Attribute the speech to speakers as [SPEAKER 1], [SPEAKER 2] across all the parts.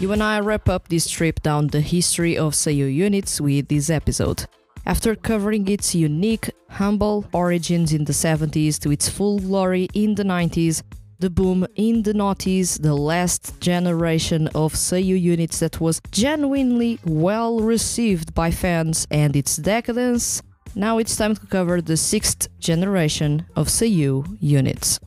[SPEAKER 1] You and I wrap up this trip down the history of Seiyu units with this episode. After covering its unique, humble origins in the 70s to its full glory in the 90s, the boom in the noughties, the last generation of Seiyu units that was genuinely well received by fans, and its decadence, now it's time to cover the sixth generation of Seiyu units.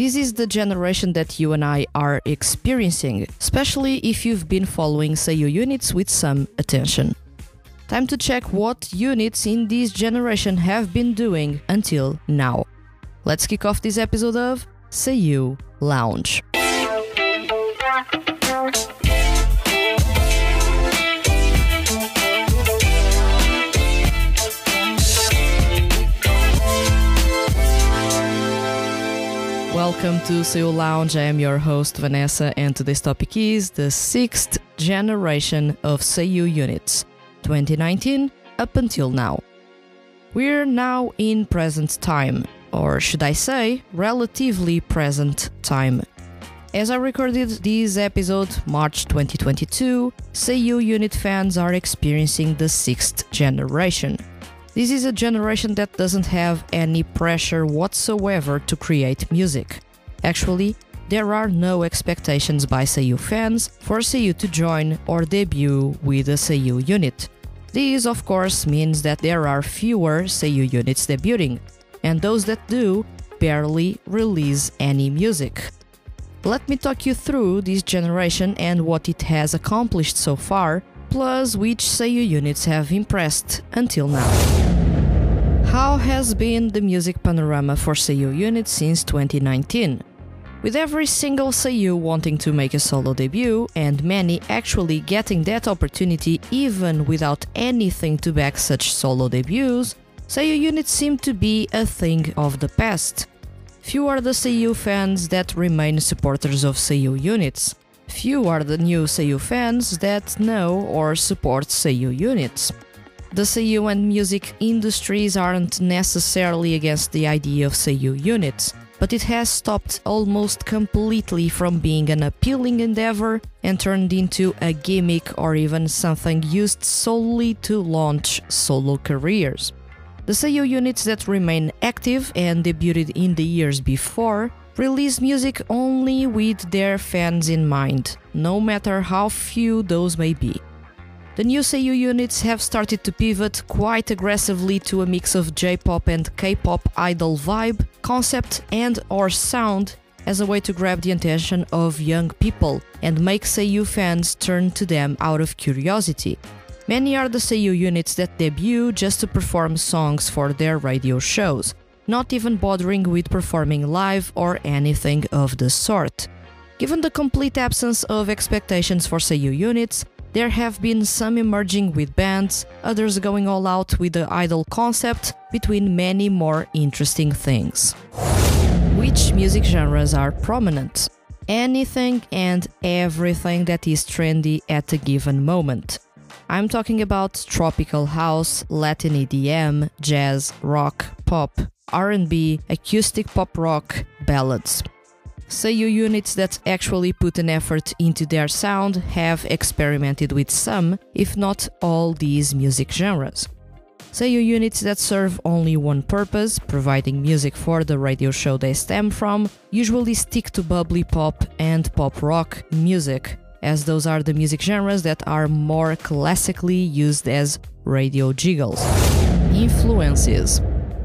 [SPEAKER 1] This is the generation that you and I are experiencing, especially if you've been following Seiyu units with some attention. Time to check what units in this generation have been doing until now. Let's kick off this episode of Seiyu Lounge. Welcome to Seiyu Lounge. I am your host Vanessa, and today's topic is the sixth generation of Seiyu units, 2019 up until now. We're now in present time, or should I say, relatively present time. As I recorded this episode, March 2022, Seiyu unit fans are experiencing the sixth generation. This is a generation that doesn't have any pressure whatsoever to create music. Actually, there are no expectations by Seiyu fans for Seiyu to join or debut with a Seiyu unit. This, of course, means that there are fewer Seiyu units debuting, and those that do barely release any music. Let me talk you through this generation and what it has accomplished so far, plus which Seiyu units have impressed until now. How has been the music panorama for Seiyu units since 2019? With every single Seiyu wanting to make a solo debut, and many actually getting that opportunity even without anything to back such solo debuts, Seiyu units seem to be a thing of the past. Few are the Seiyu fans that remain supporters of Seiyu units. Few are the new Seiyu fans that know or support Seiyu units. The Seiyu and music industries aren't necessarily against the idea of Seiyu units, but it has stopped almost completely from being an appealing endeavor and turned into a gimmick or even something used solely to launch solo careers. The Seiyu units that remain active and debuted in the years before release music only with their fans in mind, no matter how few those may be. The new Seiyu units have started to pivot quite aggressively to a mix of J-pop and K-pop idol vibe, concept and or sound as a way to grab the attention of young people and make Seiyu fans turn to them out of curiosity. Many are the Seiyu units that debut just to perform songs for their radio shows, not even bothering with performing live or anything of the sort. Given the complete absence of expectations for Seiyu units, there have been some emerging with bands, others going all out with the idol concept, between many more interesting things. Which music genres are prominent? Anything and everything that is trendy at a given moment. I'm talking about tropical house, Latin EDM, jazz, rock, pop, R&B, acoustic pop rock, ballads. Seiyu units that actually put an effort into their sound have experimented with some, if not all, these music genres. Seiyu units that serve only one purpose, providing music for the radio show they stem from, usually stick to bubbly pop and pop rock music, as those are the music genres that are more classically used as radio jiggles. Influences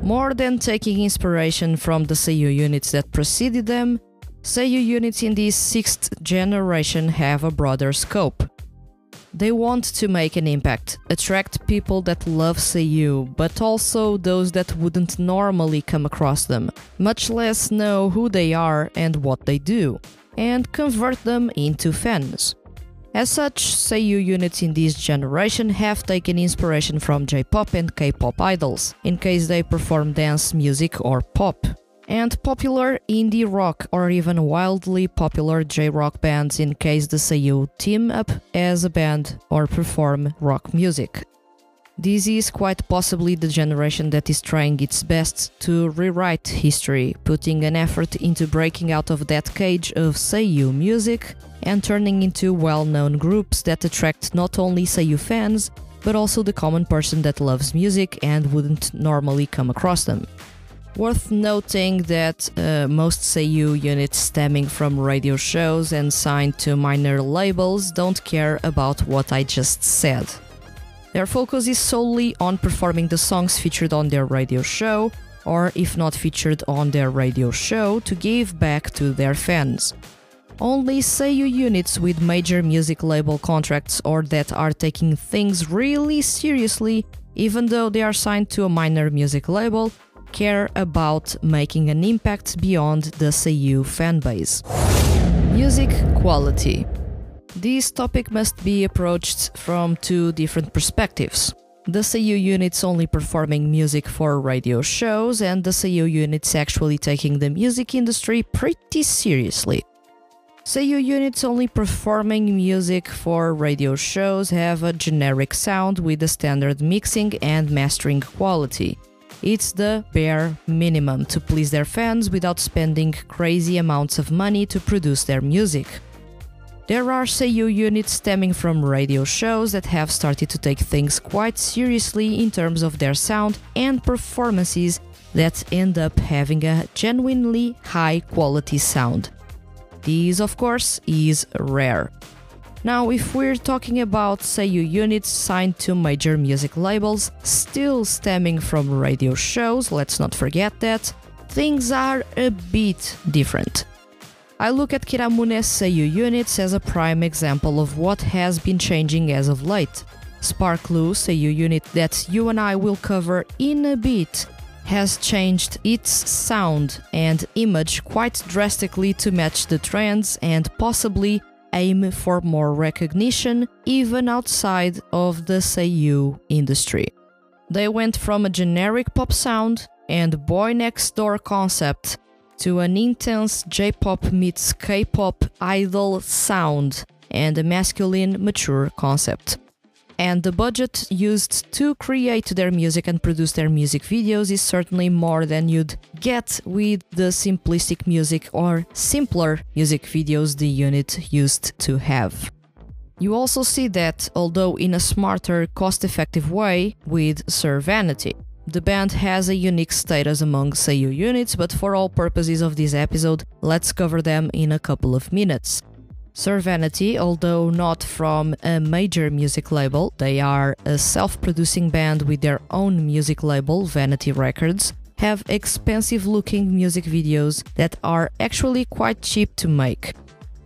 [SPEAKER 1] More than taking inspiration from the Seiyu units that preceded them, Seiyu units in this sixth generation have a broader scope. They want to make an impact, attract people that love Seiyu, but also those that wouldn't normally come across them, much less know who they are and what they do, and convert them into fans. As such, Seiyu units in this generation have taken inspiration from J-pop and K-pop idols, in case they perform dance music or pop and popular indie rock or even wildly popular J-rock bands in case the Seiyu team up as a band or perform rock music. This is quite possibly the generation that is trying its best to rewrite history, putting an effort into breaking out of that cage of Seiyu music and turning into well known groups that attract not only Seiyu fans, but also the common person that loves music and wouldn't normally come across them. Worth noting that uh, most Seiyu units stemming from radio shows and signed to minor labels don't care about what I just said. Their focus is solely on performing the songs featured on their radio show, or if not featured on their radio show, to give back to their fans. Only Seiyu units with major music label contracts or that are taking things really seriously, even though they are signed to a minor music label, care about making an impact beyond the Seiyu fanbase. Music quality. This topic must be approached from two different perspectives. The Seiyu units only performing music for radio shows, and the Seiyu units actually taking the music industry pretty seriously. Seiyu units only performing music for radio shows have a generic sound with a standard mixing and mastering quality. It's the bare minimum to please their fans without spending crazy amounts of money to produce their music. There are Seiyu units stemming from radio shows that have started to take things quite seriously in terms of their sound and performances that end up having a genuinely high quality sound. This, of course, is rare. Now, if we're talking about Seiyu units signed to major music labels, still stemming from radio shows, let's not forget that, things are a bit different. I look at Kiramune's Seiyu units as a prime example of what has been changing as of late. SparQlew Seiyu unit that you and I will cover in a bit has changed its sound and image quite drastically to match the trends and possibly aim for more recognition even outside of the Seiyu industry. They went from a generic pop sound and boy next door concept to an intense J pop meets K pop idol sound and a masculine, mature concept. And the budget used to create their music and produce their music videos is certainly more than you'd get with the simplistic music or simpler music videos the unit used to have. You also see that, although in a smarter, cost effective way, with Sir Vanity. The band has a unique status among Seiyu units, but for all purposes of this episode, let's cover them in a couple of minutes. Sir Vanity, although not from a major music label, they are a self producing band with their own music label, Vanity Records, have expensive looking music videos that are actually quite cheap to make.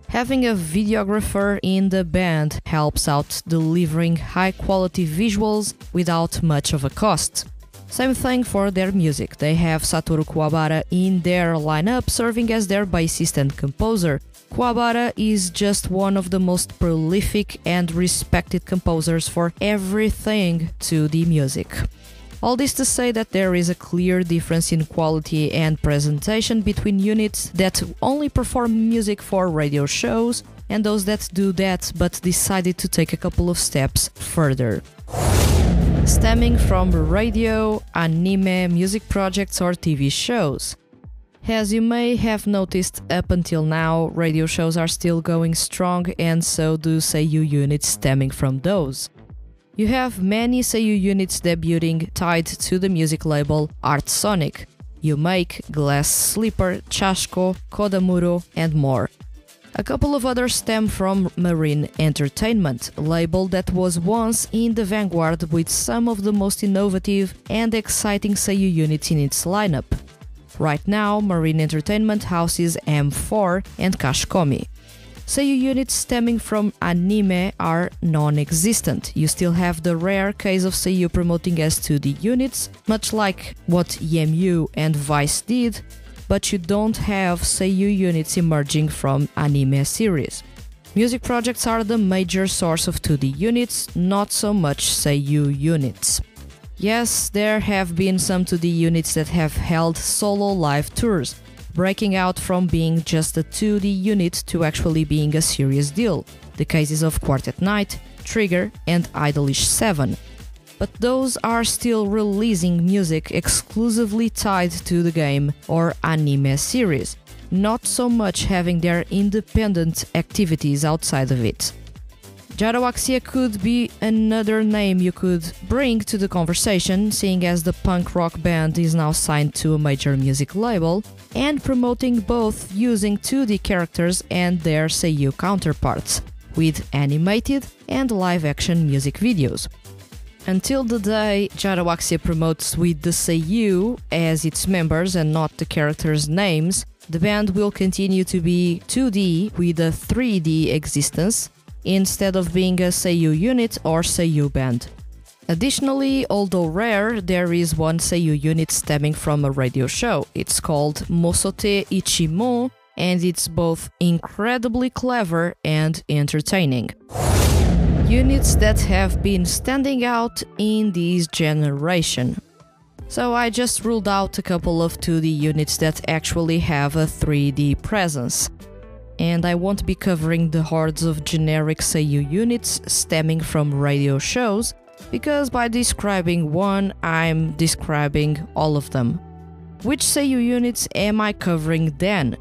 [SPEAKER 1] Having a videographer in the band helps out delivering high quality visuals without much of a cost. Same thing for their music. They have Satoru Kuwabara in their lineup serving as their bassist and composer. Kuwabara is just one of the most prolific and respected composers for everything to the music. All this to say that there is a clear difference in quality and presentation between units that only perform music for radio shows and those that do that but decided to take a couple of steps further stemming from radio, anime, music projects, or TV shows. As you may have noticed, up until now, radio shows are still going strong, and so do Seiyu units stemming from those. You have many Seiyu units debuting tied to the music label Art Sonic. You make Glass Slipper, Chashko, Kodamuro, and more. A couple of others stem from Marine Entertainment, label that was once in the vanguard with some of the most innovative and exciting Seiyu units in its lineup. Right now, Marine Entertainment houses M4 and Kashkomi. Seiyu units stemming from anime are non existent. You still have the rare case of Seiyu promoting S2D units, much like what EMU and Vice did, but you don't have Seiyu units emerging from anime series. Music projects are the major source of 2D units, not so much Seiyu units. Yes, there have been some 2D units that have held solo live tours, breaking out from being just a 2D unit to actually being a serious deal. The cases of Quartet Night, Trigger, and Idolish 7. But those are still releasing music exclusively tied to the game or anime series, not so much having their independent activities outside of it. Gyroaxia could be another name you could bring to the conversation, seeing as the punk rock band is now signed to a major music label and promoting both using 2D characters and their Seiyu counterparts, with animated and live action music videos. Until the day Gyroaxia promotes with the Seiyu as its members and not the characters' names, the band will continue to be 2D with a 3D existence instead of being a Seiyu unit or Seiyu band. Additionally, although rare, there is one Seiyu unit stemming from a radio show. It's called Mosote Ichimon, and it's both incredibly clever and entertaining. Units that have been standing out in this generation. So I just ruled out a couple of 2D units that actually have a 3D presence and I won't be covering the hordes of generic Seiyu units stemming from radio shows, because by describing one, I'm describing all of them. Which Seiyu units am I covering then?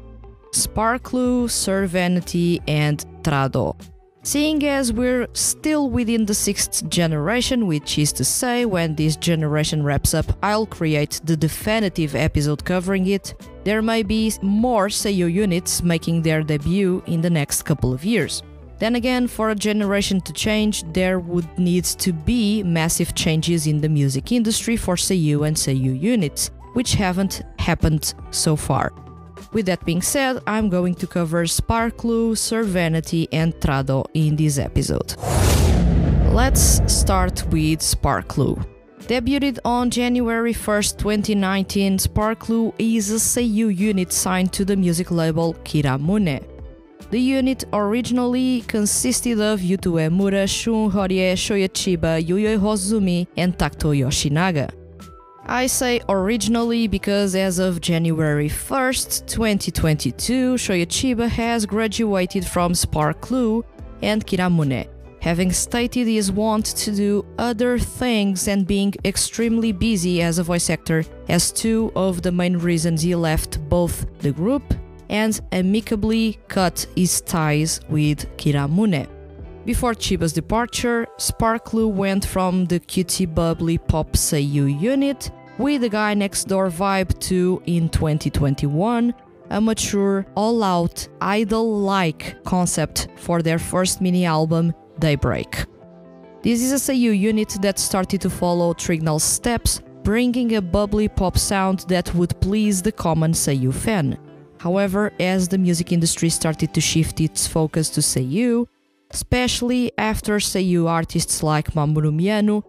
[SPEAKER 1] SparQlew, Sir Vanity, and Trado. Seeing as we're still within the sixth generation, which is to say, when this generation wraps up, I'll create the definitive episode covering it, there may be more Seiyu units making their debut in the next couple of years. Then again, for a generation to change, there would need to be massive changes in the music industry for Seiyu and Seiyu units, which haven't happened so far. With that being said, I'm going to cover SparQlew, Sir Vanity, and Trado in this episode. Let's start with SparQlew. Debuted on January 1st, 2019, SparQlew is a Seiyu unit signed to the music label Kiramune. The unit originally consisted of Yuto Uemura, Shun Horie, Shoya Chiba, Yuya Hozumi, and Takuto Yoshinaga. I say originally because as of January 1st, 2022, Shoya Chiba has graduated from SparQlew and Kiramune, having stated his want to do other things and being extremely busy as a voice actor as two of the main reasons he left both the group and amicably cut his ties with Kiramune. Before Chiba's departure, SparQlew went from the cutie bubbly pop Seiyu unit with the guy next door vibe to in 2021 a mature, all out, idol like concept for their first mini album, Daybreak. This is a Seiyu unit that started to follow Trignal's steps, bringing a bubbly pop sound that would please the common Seiyu fan. However, as the music industry started to shift its focus to Seiyu, especially after Seiyu artists like Mamoru Miyano,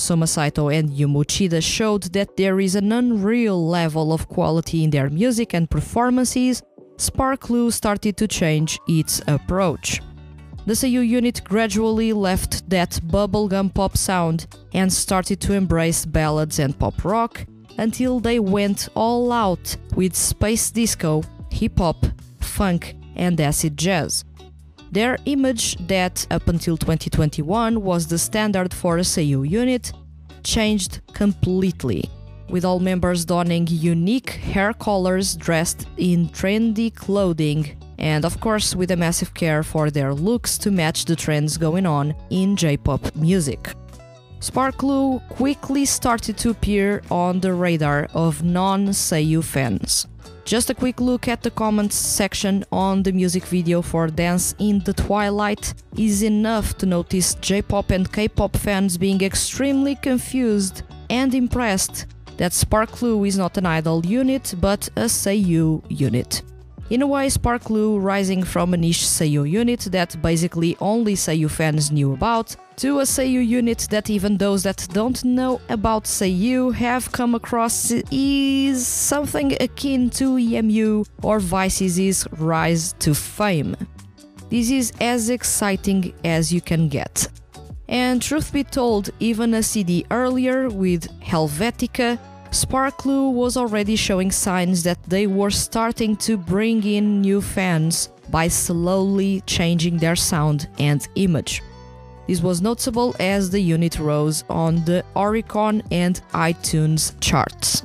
[SPEAKER 1] Shota Aoi, Soma Saito and Yuma Uchida showed that there is an unreal level of quality in their music and performances, SparQlew started to change its approach. The Seiyu unit gradually left that bubblegum pop sound and started to embrace ballads and pop rock until they went all out with space disco, hip hop, funk, and acid jazz. Their image, that up until 2021 was the standard for a Seiyu unit, changed completely, with all members donning unique hair colors dressed in trendy clothing, and of course with a massive care for their looks to match the trends going on in J pop music. SparQlew quickly started to appear on the radar of non Seiyu fans. Just a quick look at the comments section on the music video for Dance in the Twilight is enough to notice J-pop and K-pop fans being extremely confused and impressed that SparQlew is not an idol unit but a Seiyu unit. In a way, SparQlew rising from a niche Seiyu unit that basically only Seiyu fans knew about, to a Seiyu unit that even those that don't know about Seiyu have come across is something akin to EMU or Vice's rise to fame. This is as exciting as you can get. And truth be told, even a CD earlier with Helvetica SparQlew was already showing signs that they were starting to bring in new fans by slowly changing their sound and image. This was notable as the unit rose on the Oricon and iTunes charts.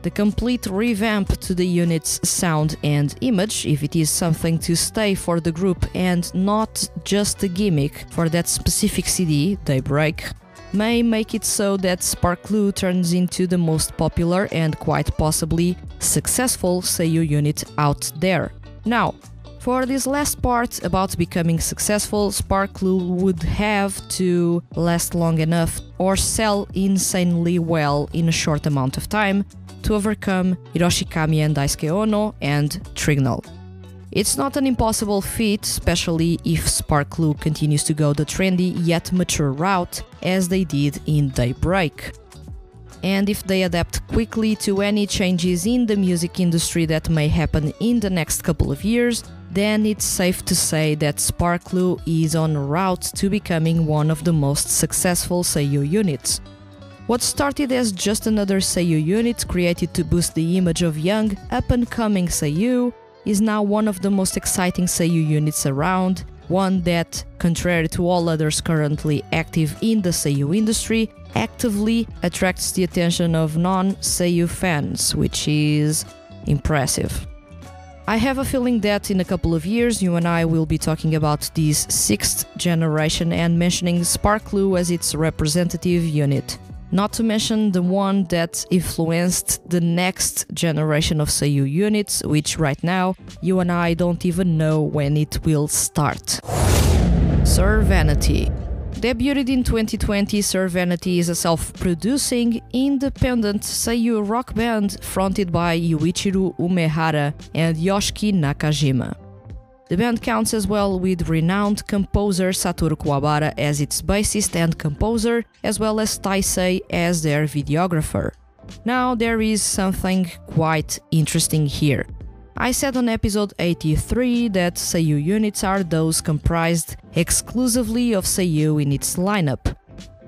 [SPEAKER 1] The complete revamp to the unit's sound and image, if it is something to stay for the group and not just a gimmick for that specific CD, Daybreak, may make it so that SparQlew turns into the most popular and quite possibly successful Seiyu unit out there. Now, for this last part about becoming successful, SparQlew would have to last long enough or sell insanely well in a short amount of time to overcome Hiroshi Kamiya and Daisuke Ono and Trignal. It's not an impossible feat, especially if SparQlew continues to go the trendy yet mature route as they did in Daybreak. And if they adapt quickly to any changes in the music industry that may happen in the next couple of years, then it's safe to say that SparQlew is on route to becoming one of the most successful Seiyu units. What started as just another Seiyu unit created to boost the image of young, up and coming Seiyu is now one of the most exciting Seiyu units around, one that, contrary to all others currently active in the Seiyu industry, actively attracts the attention of non Seiyu fans, which is impressive. I have a feeling that in a couple of years you and I will be talking about this sixth generation and mentioning SparQlew as its representative unit not to mention the one that influenced the next generation of Seiyu units, which right now you and I don't even know when it will start. Sir Vanity. Debuted in 2020, Sir Vanity is a self producing, independent Seiyu rock band fronted by Yuichiro Umehara and Yoshiki Nakajima. The band counts as well with renowned composer Satoru Kuwabara as its bassist and composer, as well as Taisei as their videographer. Now, there is something quite interesting here. I said on episode 83 that Seiyu units are those comprised exclusively of Seiyu in its lineup.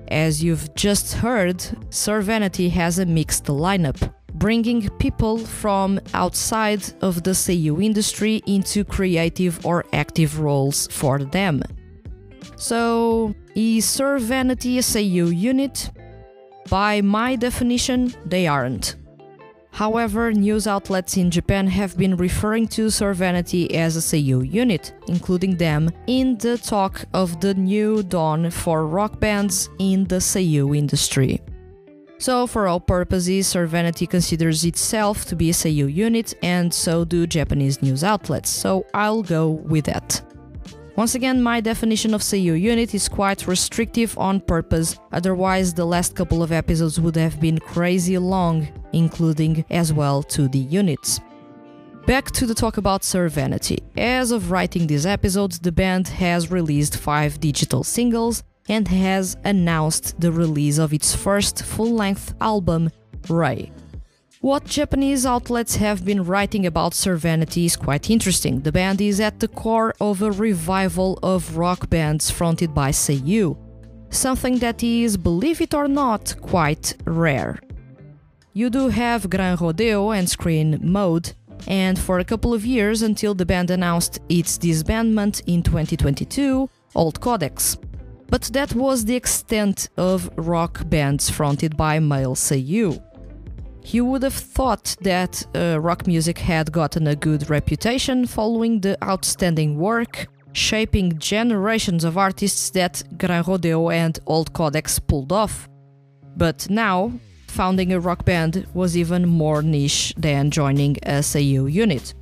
[SPEAKER 1] As you've just heard, Sir Vanity has a mixed lineup bringing people from outside of the Seiyu industry into creative or active roles for them. So, is Sir Vanity a Seiyu unit? By my definition, they aren't. However, news outlets in Japan have been referring to Sir as a Seiyu unit, including them in the talk of the new dawn for rock bands in the Seiyu industry. So, for all purposes, Sir considers itself to be a Seiyu unit, and so do Japanese news outlets, so I'll go with that. Once again, my definition of Seiyu unit is quite restrictive on purpose, otherwise, the last couple of episodes would have been crazy long, including as well 2D units. Back to the talk about Sir Vanity. As of writing this episode, the band has released 5 digital singles and has announced the release of its first full length album, Ray. What Japanese outlets have been writing about Sir Vanity is quite interesting. The band is at the core of a revival of rock bands fronted by Seiyu, something that is, believe it or not, quite rare. You do have Gran Rodeo and Screen Mode, and for a couple of years until the band announced its disbandment in 2022, Old Codex. But that was the extent of rock bands fronted by male Seiyu. You would have thought that uh, rock music had gotten a good reputation following the outstanding work shaping generations of artists that Gran Rodeo and Old Codex pulled off. But now, founding a rock band was even more niche than joining a Seiyu unit.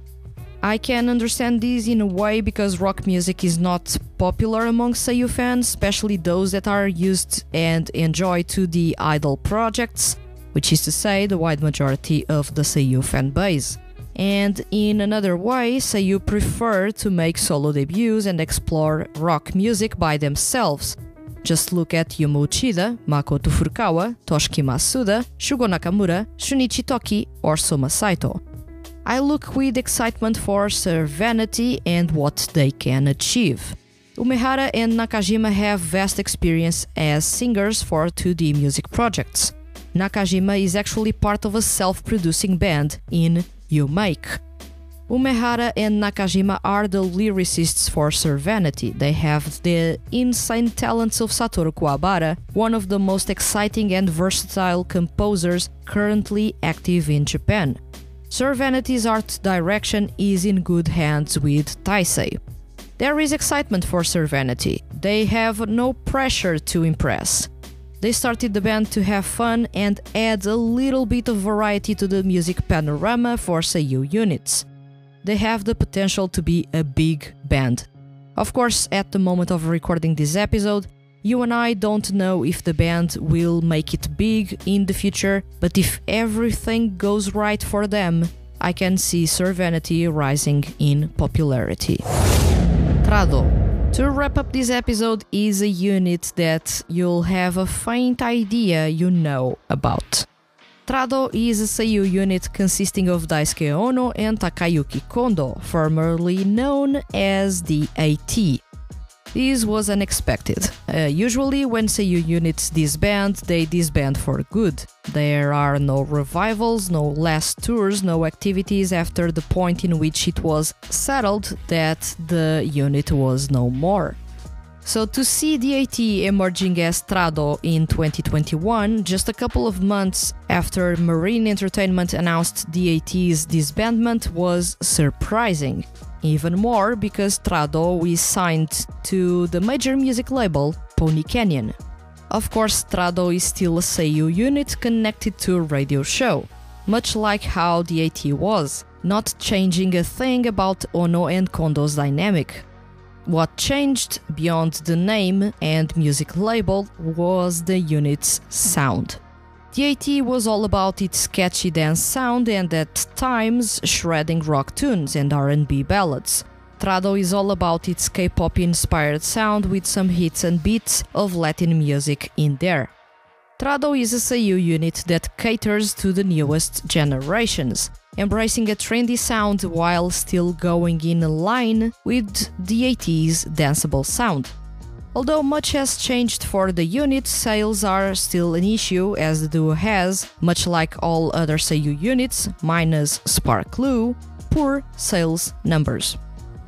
[SPEAKER 1] I can understand this in a way because rock music is not popular among Seiyu fans, especially those that are used and enjoy 2D idol projects, which is to say, the wide majority of the Seiyu fanbase. And in another way, Seiyu prefer to make solo debuts and explore rock music by themselves. Just look at Yuma Uchida, Makoto Furukawa, Toshiki Masuda, Shugo Nakamura, Shunichi Toki, or Soma Saito. I look with excitement for Sir Vanity and what they can achieve. Umehara and Nakajima have vast experience as singers for 2D music projects. Nakajima is actually part of a self producing band in UMake. Umehara and Nakajima are the lyricists for Sir Vanity. They have the insane talents of Satoru Kuwabara, one of the most exciting and versatile composers currently active in Japan. Sir Vanity's art direction is in good hands with Taisei. There is excitement for Sir Vanity. They have no pressure to impress. They started the band to have fun and add a little bit of variety to the music panorama for Seiyu units they have the potential to be a big band. Of course, at the moment of recording this episode, you and I don't know if the band will make it big in the future, but if everything goes right for them, I can see Sir Vanity rising in popularity. Trado. To wrap up this episode is a unit that you'll have a faint idea you know about. Trado is a Seiyu unit consisting of Daisuke Ono and Takayuki Kondo, formerly known as DAT. This was unexpected. Uh, usually, when Seiyu units disband, they disband for good. There are no revivals, no last tours, no activities after the point in which it was settled that the unit was no more. So to see DAT emerging as Trado in 2021, just a couple of months after Marine Entertainment announced DAT's disbandment was surprising. Even more because Trado is signed to the major music label Pony Canyon. Of course, Trado is still a Seiyu unit connected to a radio show, much like how DAT was, not changing a thing about Ono and Kondo's dynamic. What changed beyond the name and music label was the unit's sound. DAT was all about its catchy dance sound and at times shredding rock tunes and R&B ballads. Trado is all about its K-pop inspired sound with some hits and beats of Latin music in there. Trado is a Seiyu unit that caters to the newest generations, embracing a trendy sound while still going in line with DAT's danceable sound. Although much has changed for the unit, sales are still an issue as the duo has, much like all other Seiyu units, minus SparQlew, poor sales numbers.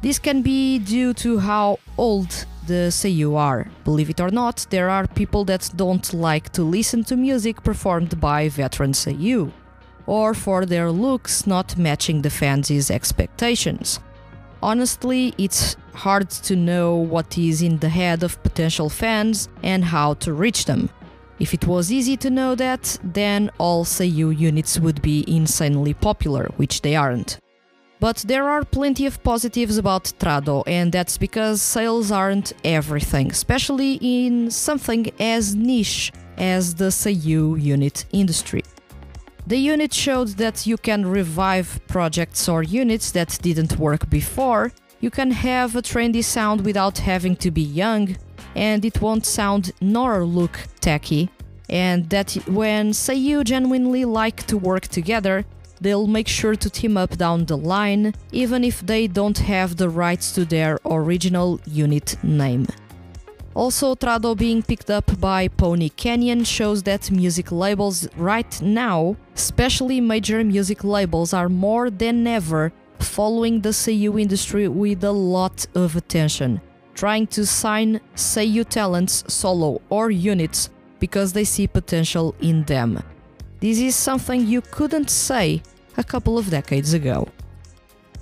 [SPEAKER 1] This can be due to how old the Seiyu are. Believe it or not, there are people that don't like to listen to music performed by veteran Seiyu, or for their looks not matching the fans' expectations. Honestly, it's hard to know what is in the head of potential fans and how to reach them. If it was easy to know that, then all Seiyu units would be insanely popular, which they aren't. But there are plenty of positives about Trado, and that's because sales aren't everything, especially in something as niche as the Seiyu unit industry. The unit showed that you can revive projects or units that didn't work before, you can have a trendy sound without having to be young, and it won't sound nor look tacky, and that when Seiyu genuinely like to work together, they'll make sure to team up down the line, even if they don't have the rights to their original unit name. Also, Trado being picked up by Pony Canyon shows that music labels right now, especially major music labels, are more than ever following the Seiyu industry with a lot of attention, trying to sign Seiyu talents, solo or units, because they see potential in them. This is something you couldn't say a couple of decades ago.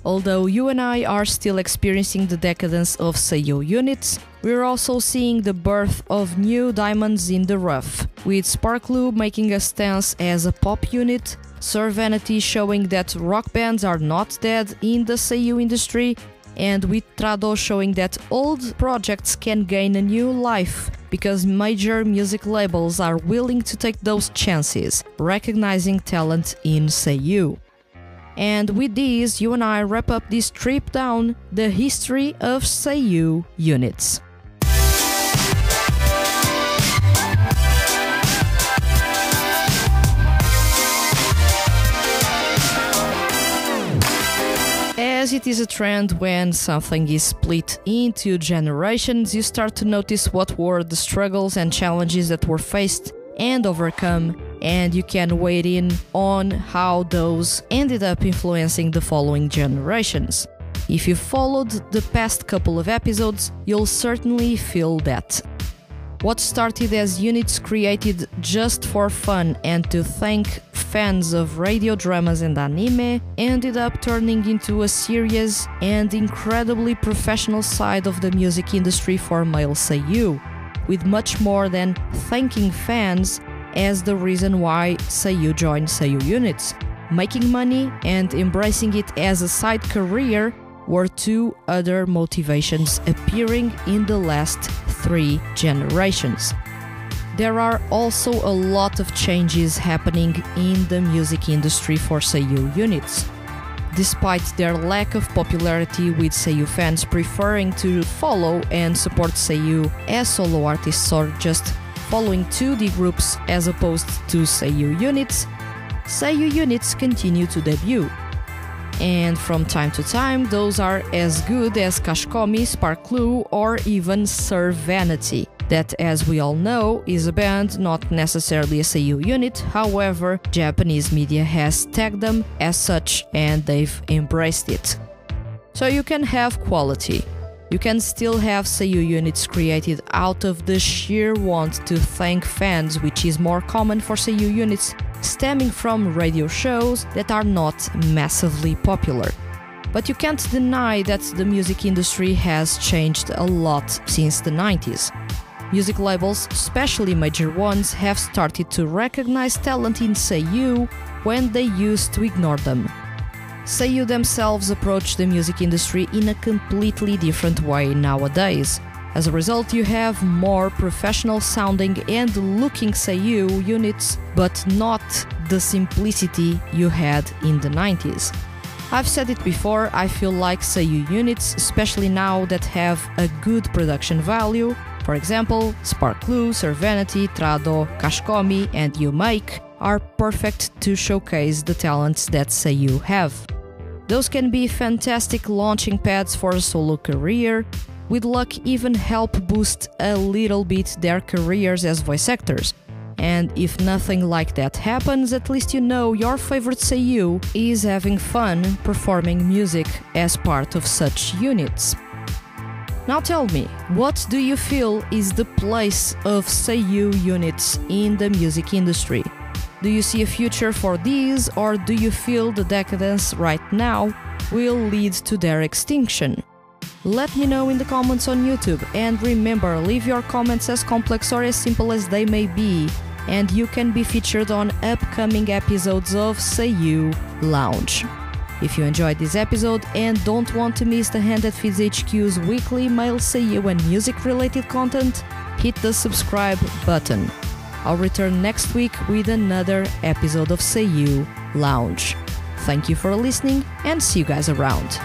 [SPEAKER 1] Although you and I are still experiencing the decadence of Seiyu units, we're also seeing the birth of new diamonds in the rough, with SparQlew making a stance as a pop unit, Sir Vanity showing that rock bands are not dead in the Seiyu industry, and with Trado showing that old projects can gain a new life because major music labels are willing to take those chances, recognizing talent in Seiyu. And with this, you and I wrap up this trip down the history of Seiyu units. As it is a trend when something is split into generations, you start to notice what were the struggles and challenges that were faced and overcome and you can weigh in on how those ended up influencing the following generations. If you followed the past couple of episodes, you'll certainly feel that. What started as units created just for fun and to thank fans of radio dramas and anime ended up turning into a serious and incredibly professional side of the music industry for male seiyuu, with much more than thanking fans as the reason why seiyuu joined seiyuu units. Making money and embracing it as a side career were two other motivations appearing in the last three generations. There are also a lot of changes happening in the music industry for Seiyuu units. Despite their lack of popularity, with Seiyuu fans preferring to follow and support Seiyuu as solo artists or just following 2D groups as opposed to Seiyuu units, Seiyuu units continue to debut and from time to time those are as good as Kashkomi, SparQlew, or even Sir Vanity. That, as we all know, is a band, not necessarily a Seiyuu unit, however, Japanese media has tagged them as such and they've embraced it. So you can have quality. You can still have Seiyuu units created out of the sheer want to thank fans, which is more common for Seiyuu units stemming from radio shows that are not massively popular. But you can't deny that the music industry has changed a lot since the 90s. Music labels, especially major ones, have started to recognize talent in Seiyuu when they used to ignore them. Seiyuu themselves approach the music industry in a completely different way nowadays. As a result, you have more professional sounding and looking Seiyuu units, but not the simplicity you had in the 90s. I've said it before, I feel like Seiyuu units, especially now that have a good production value, for example, SparQlew, Servanity, Trado, Kashkomi, and UMake, are perfect to showcase the talents that Seiyuu have. Those can be fantastic launching pads for a solo career, with luck even help boost a little bit their careers as voice actors. And if nothing like that happens, at least you know your favorite seiyuu is having fun performing music as part of such units. Now tell me, what do you feel is the place of seiyuu units in the music industry? Do you see a future for these, or do you feel the decadence right now will lead to their extinction? Let me know in the comments on YouTube and remember, leave your comments as complex or as simple as they may be, and you can be featured on upcoming episodes of Seiyuu Lounge. If you enjoyed this episode and don't want to miss the Hand That Feeds HQ's weekly male Seiyuu and music related content, hit the subscribe button. I'll return next week with another episode of Seiyuu Lounge. Thank you for listening and see you guys around.